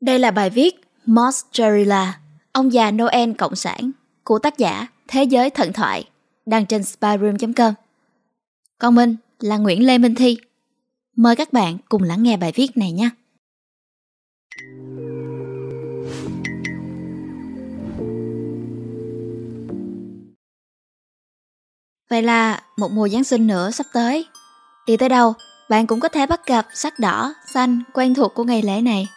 Đây là bài viết Mozzarella, ông già Noel Cộng sản của tác giả Thế giới thần thoại, đăng trên spyroom.com. Còn mình là Nguyễn Lê Minh Thi. Mời các bạn cùng lắng nghe bài viết này nhé. Vậy là một mùa Giáng sinh nữa sắp tới. Đi tới đâu, bạn cũng có thể bắt gặp sắc đỏ, xanh quen thuộc của ngày lễ này.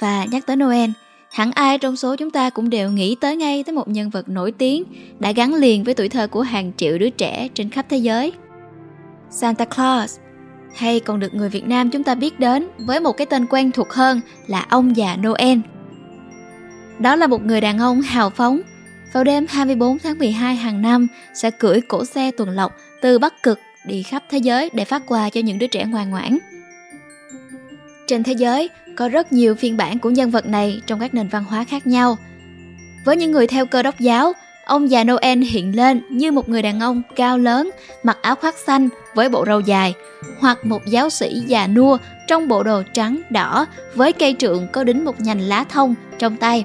Và nhắc tới Noel, hẳn ai trong số chúng ta cũng đều nghĩ tới ngay tới một nhân vật nổi tiếng đã gắn liền với tuổi thơ của hàng triệu đứa trẻ trên khắp thế giới. Santa Claus, hay còn được người Việt Nam chúng ta biết đến với một cái tên quen thuộc hơn là ông già Noel. Đó là một người đàn ông hào phóng, vào đêm 24 tháng 12 hàng năm sẽ cưỡi cổ xe tuần lộc từ Bắc Cực đi khắp thế giới để phát quà cho những đứa trẻ ngoan ngoãn. Trên thế giới có rất nhiều phiên bản của nhân vật này trong các nền văn hóa khác nhau. Với những người theo cơ đốc giáo, ông già Noel hiện lên như một người đàn ông cao lớn, mặc áo khoác xanh với bộ râu dài, hoặc một giáo sĩ già nua trong bộ đồ trắng đỏ với cây trượng có đính một nhành lá thông trong tay.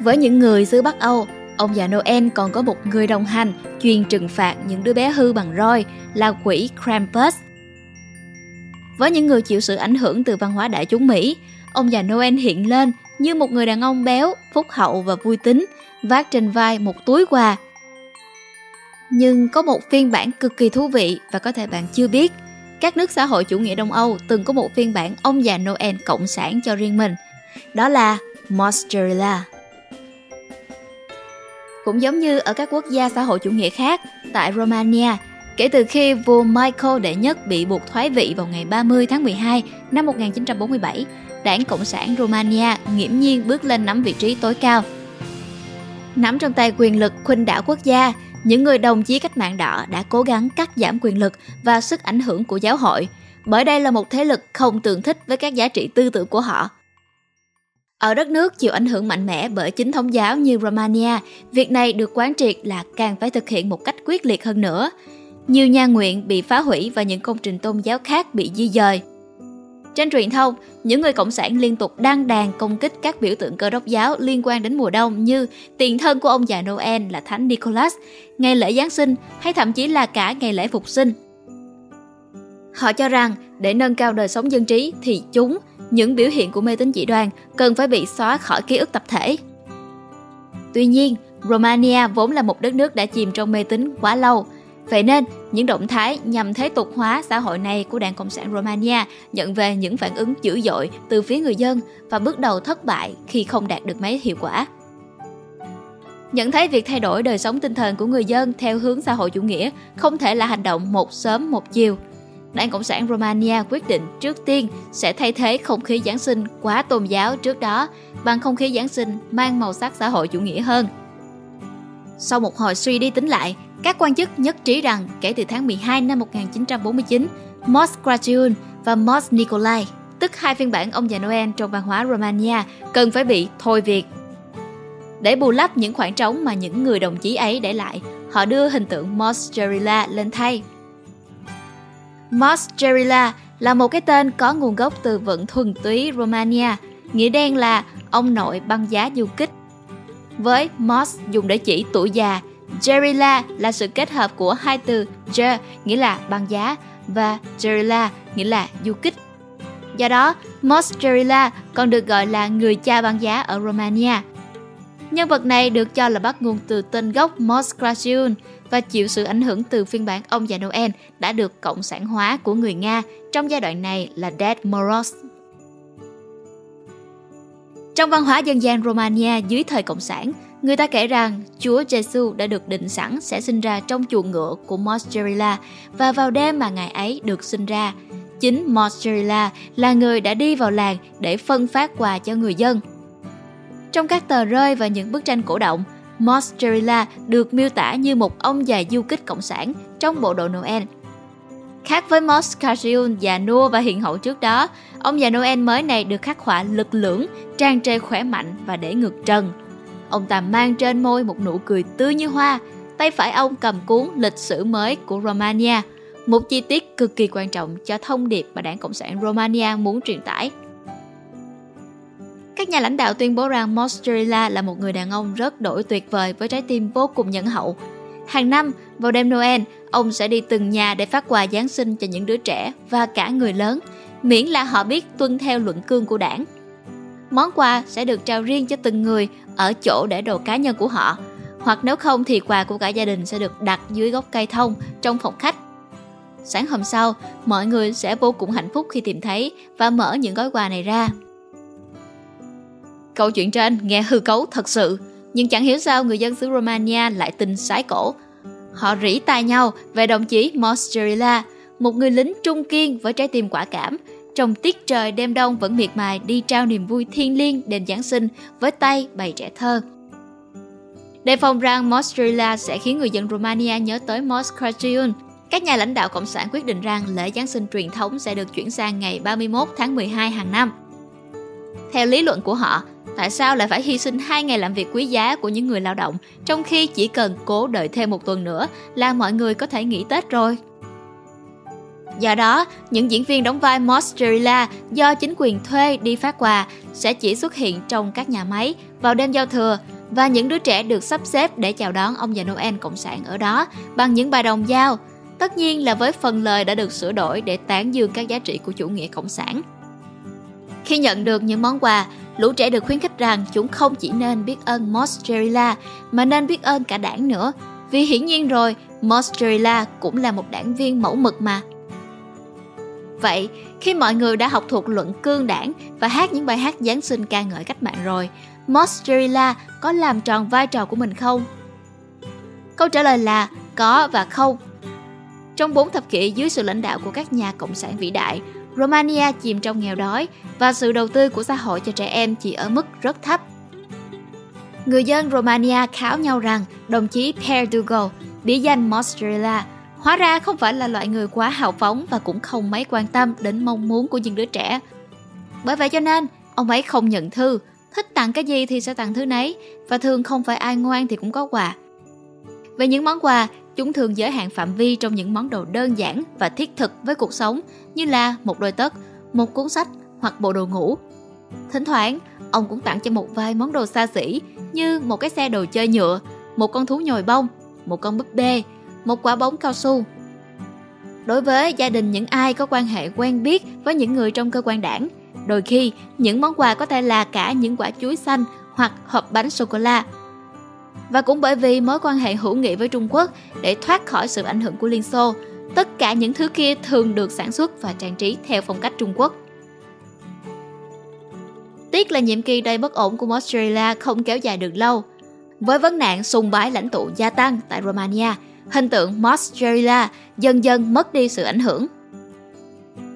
Với những người xứ Bắc Âu, ông già Noel còn có một người đồng hành chuyên trừng phạt những đứa bé hư bằng roi là quỷ Krampus. Với những người chịu sự ảnh hưởng từ văn hóa đại chúng Mỹ, ông già Noel hiện lên như một người đàn ông béo, phúc hậu và vui tính, vác trên vai một túi quà. Nhưng có một phiên bản cực kỳ thú vị và có thể bạn chưa biết. Các nước xã hội chủ nghĩa Đông Âu từng có một phiên bản ông già Noel cộng sản cho riêng mình. Đó là Mozzarella. Cũng giống như ở các quốc gia xã hội chủ nghĩa khác, tại Romania, kể từ khi vua Michael đệ nhất bị buộc thoái vị vào ngày 30 tháng 12 năm 1947, đảng Cộng sản Romania nghiễm nhiên bước lên nắm vị trí tối cao. Nắm trong tay quyền lực khuynh đảo quốc gia, những người đồng chí cách mạng đỏ đã cố gắng cắt giảm quyền lực và sức ảnh hưởng của giáo hội, bởi đây là một thế lực không tương thích với các giá trị tư tưởng của họ. Ở đất nước chịu ảnh hưởng mạnh mẽ bởi chính thống giáo như Romania, việc này được quán triệt là càng phải thực hiện một cách quyết liệt hơn nữa. Nhiều nhà nguyện bị phá hủy và những công trình tôn giáo khác bị di dời. Trên truyền thông, những người cộng sản liên tục đăng đàn công kích các biểu tượng cơ đốc giáo liên quan đến mùa đông như tiền thân của ông già Noel là Thánh Nicholas, ngày lễ Giáng sinh hay thậm chí là cả ngày lễ phục sinh. Họ cho rằng để nâng cao đời sống dân trí thì chúng những biểu hiện của mê tín dị đoan cần phải bị xóa khỏi ký ức tập thể. Tuy nhiên, Romania vốn là một đất nước đã chìm trong mê tín quá lâu, Vậy nên, những động thái nhằm thế tục hóa xã hội này của Đảng Cộng sản Romania nhận về những phản ứng dữ dội từ phía người dân và bước đầu thất bại khi không đạt được mấy hiệu quả. Nhận thấy việc thay đổi đời sống tinh thần của người dân theo hướng xã hội chủ nghĩa không thể là hành động một sớm một chiều – Đảng Cộng sản Romania quyết định trước tiên sẽ thay thế không khí Giáng sinh quá tôn giáo trước đó bằng không khí Giáng sinh mang màu sắc xã hội chủ nghĩa hơn. Sau một hồi suy đi tính lại, các quan chức nhất trí rằng kể từ tháng 12 năm 1949, Mos Crăciun và Mos Nicolae tức hai phiên bản ông già Noel trong văn hóa Romania, cần phải bị thôi việc. Để bù lấp những khoảng trống mà những người đồng chí ấy để lại, họ đưa hình tượng Mos Mozzarella lên thay Mos Mozzarella là một cái tên có nguồn gốc từ vựng thuần túy Romania, nghĩa đen là ông nội băng giá du kích. Với Mos dùng để chỉ tuổi già, Gerilla là sự kết hợp của hai từ Ger nghĩa là băng giá và Gerilla nghĩa là du kích. Do đó, Mozzarella còn được gọi là người cha băng giá ở Romania. Nhân vật này được cho là bắt nguồn từ tên gốc Moscraciun và chịu sự ảnh hưởng từ phiên bản ông già Noel đã được cộng sản hóa của người Nga trong giai đoạn này là Dead Moros. Trong văn hóa dân gian Romania dưới thời Cộng sản, người ta kể rằng Chúa Giêsu đã được định sẵn sẽ sinh ra trong chuồng ngựa của Mozzarella và vào đêm mà ngài ấy được sinh ra, chính Mozzarella là người đã đi vào làng để phân phát quà cho người dân. Trong các tờ rơi và những bức tranh cổ động, Mozzarella được miêu tả như một ông già du kích cộng sản trong bộ đồ Noel. Khác với Moscarion già nua và hiện hậu trước đó, ông già Noel mới này được khắc họa lực lưỡng, trang trề khỏe mạnh và để ngược trần. Ông ta mang trên môi một nụ cười tươi như hoa, tay phải ông cầm cuốn lịch sử mới của Romania, một chi tiết cực kỳ quan trọng cho thông điệp mà đảng Cộng sản Romania muốn truyền tải. Các nhà lãnh đạo tuyên bố rằng Mozzarella là một người đàn ông rất đổi tuyệt vời với trái tim vô cùng nhân hậu. Hàng năm, vào đêm Noel, ông sẽ đi từng nhà để phát quà Giáng sinh cho những đứa trẻ và cả người lớn, miễn là họ biết tuân theo luận cương của đảng. Món quà sẽ được trao riêng cho từng người ở chỗ để đồ cá nhân của họ, hoặc nếu không thì quà của cả gia đình sẽ được đặt dưới gốc cây thông trong phòng khách. Sáng hôm sau, mọi người sẽ vô cùng hạnh phúc khi tìm thấy và mở những gói quà này ra. Câu chuyện trên nghe hư cấu thật sự, nhưng chẳng hiểu sao người dân xứ Romania lại tin sái cổ. Họ rỉ tai nhau về đồng chí mosterilla một người lính trung kiên với trái tim quả cảm, trong tiết trời đêm đông vẫn miệt mài đi trao niềm vui thiên liêng đền Giáng sinh với tay bày trẻ thơ. Đề phòng rằng Mozzarella sẽ khiến người dân Romania nhớ tới Moscraciun, các nhà lãnh đạo Cộng sản quyết định rằng lễ Giáng sinh truyền thống sẽ được chuyển sang ngày 31 tháng 12 hàng năm. Theo lý luận của họ, tại sao lại phải hy sinh hai ngày làm việc quý giá của những người lao động trong khi chỉ cần cố đợi thêm một tuần nữa là mọi người có thể nghỉ Tết rồi? Do đó, những diễn viên đóng vai Mozzarella do chính quyền thuê đi phát quà sẽ chỉ xuất hiện trong các nhà máy vào đêm giao thừa và những đứa trẻ được sắp xếp để chào đón ông già Noel Cộng sản ở đó bằng những bài đồng dao, tất nhiên là với phần lời đã được sửa đổi để tán dương các giá trị của chủ nghĩa cộng sản. Khi nhận được những món quà, lũ trẻ được khuyến khích rằng chúng không chỉ nên biết ơn Mozzarella mà nên biết ơn cả đảng nữa, vì hiển nhiên rồi, Mozzarella cũng là một đảng viên mẫu mực mà. Vậy, khi mọi người đã học thuộc luận cương đảng và hát những bài hát Giáng sinh ca ngợi cách mạng rồi, Mozzarella có làm tròn vai trò của mình không? Câu trả lời là có và không. Trong bốn thập kỷ dưới sự lãnh đạo của các nhà cộng sản vĩ đại, Romania chìm trong nghèo đói và sự đầu tư của xã hội cho trẻ em chỉ ở mức rất thấp. Người dân Romania kháo nhau rằng đồng chí Perdugo bí danh Mozzarella, hóa ra không phải là loại người quá hào phóng và cũng không mấy quan tâm đến mong muốn của những đứa trẻ. Bởi vậy cho nên, ông ấy không nhận thư, thích tặng cái gì thì sẽ tặng thứ nấy và thường không phải ai ngoan thì cũng có quà. Về những món quà, chúng thường giới hạn phạm vi trong những món đồ đơn giản và thiết thực với cuộc sống như là một đôi tất, một cuốn sách hoặc bộ đồ ngủ. Thỉnh thoảng, ông cũng tặng cho một vài món đồ xa xỉ như một cái xe đồ chơi nhựa, một con thú nhồi bông, một con búp bê, một quả bóng cao su. Đối với gia đình những ai có quan hệ quen biết với những người trong cơ quan đảng, đôi khi những món quà có thể là cả những quả chuối xanh hoặc hộp bánh sô cô la. Và cũng bởi vì mối quan hệ hữu nghị với Trung Quốc để thoát khỏi sự ảnh hưởng của Liên Xô, tất cả những thứ kia thường được sản xuất và trang trí theo phong cách Trung Quốc. Tiếc là nhiệm kỳ đầy bất ổn của Australia không kéo dài được lâu. Với vấn nạn sùng bái lãnh tụ gia tăng tại Romania, hình tượng Mozzarella dần dần mất đi sự ảnh hưởng.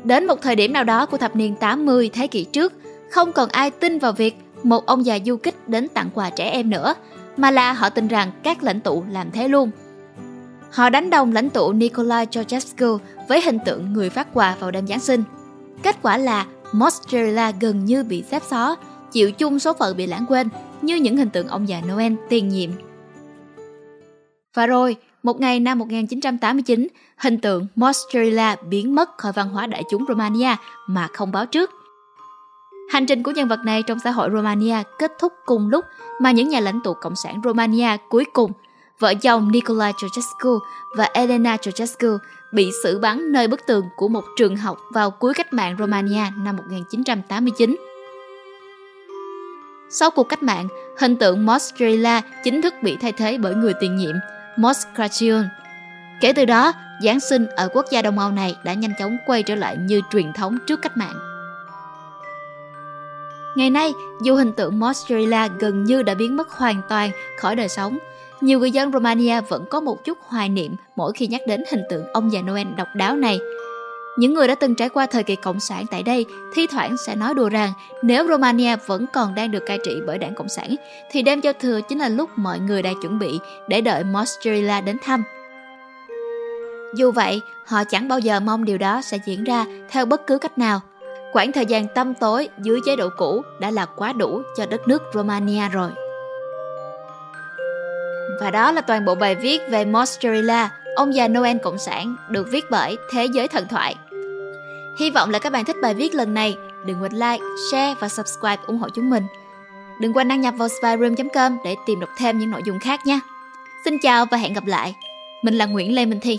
Đến một thời điểm nào đó của thập niên 80 thế kỷ trước, không còn ai tin vào việc một ông già du kích đến tặng quà trẻ em nữa, mà là họ tin rằng các lãnh tụ làm thế luôn. Họ đánh đồng lãnh tụ Nikolai Ceausescu với hình tượng người phát quà vào đêm Giáng sinh. Kết quả là Mozzarella gần như bị xếp xó, chịu chung số phận bị lãng quên như những hình tượng ông già Noel tiền nhiệm. Và rồi, một ngày năm 1989, hình tượng Mozzarella biến mất khỏi văn hóa đại chúng Romania mà không báo trước. Hành trình của nhân vật này trong xã hội Romania kết thúc cùng lúc mà những nhà lãnh tụ cộng sản Romania cuối cùng, vợ chồng Nicolae Ceausescu và Elena Ceausescu bị xử bắn nơi bức tường của một trường học vào cuối cách mạng Romania năm 1989. Sau cuộc cách mạng, hình tượng Mozzarella chính thức bị thay thế bởi người tiền nhiệm Moscracion. Kể từ đó, Giáng sinh ở quốc gia Đông Âu này đã nhanh chóng quay trở lại như truyền thống trước cách mạng. Ngày nay, dù hình tượng Mozzarella gần như đã biến mất hoàn toàn khỏi đời sống, nhiều người dân Romania vẫn có một chút hoài niệm mỗi khi nhắc đến hình tượng ông già Noel độc đáo này. Những người đã từng trải qua thời kỳ cộng sản tại đây thi thoảng sẽ nói đùa rằng nếu Romania vẫn còn đang được cai trị bởi đảng Cộng sản thì đêm giao thừa chính là lúc mọi người đang chuẩn bị để đợi Mosterila đến thăm. Dù vậy, họ chẳng bao giờ mong điều đó sẽ diễn ra theo bất cứ cách nào. Quãng thời gian tăm tối dưới chế độ cũ đã là quá đủ cho đất nước Romania rồi. Và đó là toàn bộ bài viết về Mosterila, ông già Noel Cộng sản, được viết bởi Thế giới thần thoại. Hy vọng là các bạn thích bài viết lần này. Đừng quên like, share và subscribe ủng hộ chúng mình. Đừng quên đăng nhập vào spyroom.com để tìm đọc thêm những nội dung khác nha. Xin chào và hẹn gặp lại. Mình là Nguyễn Lê Minh Thi.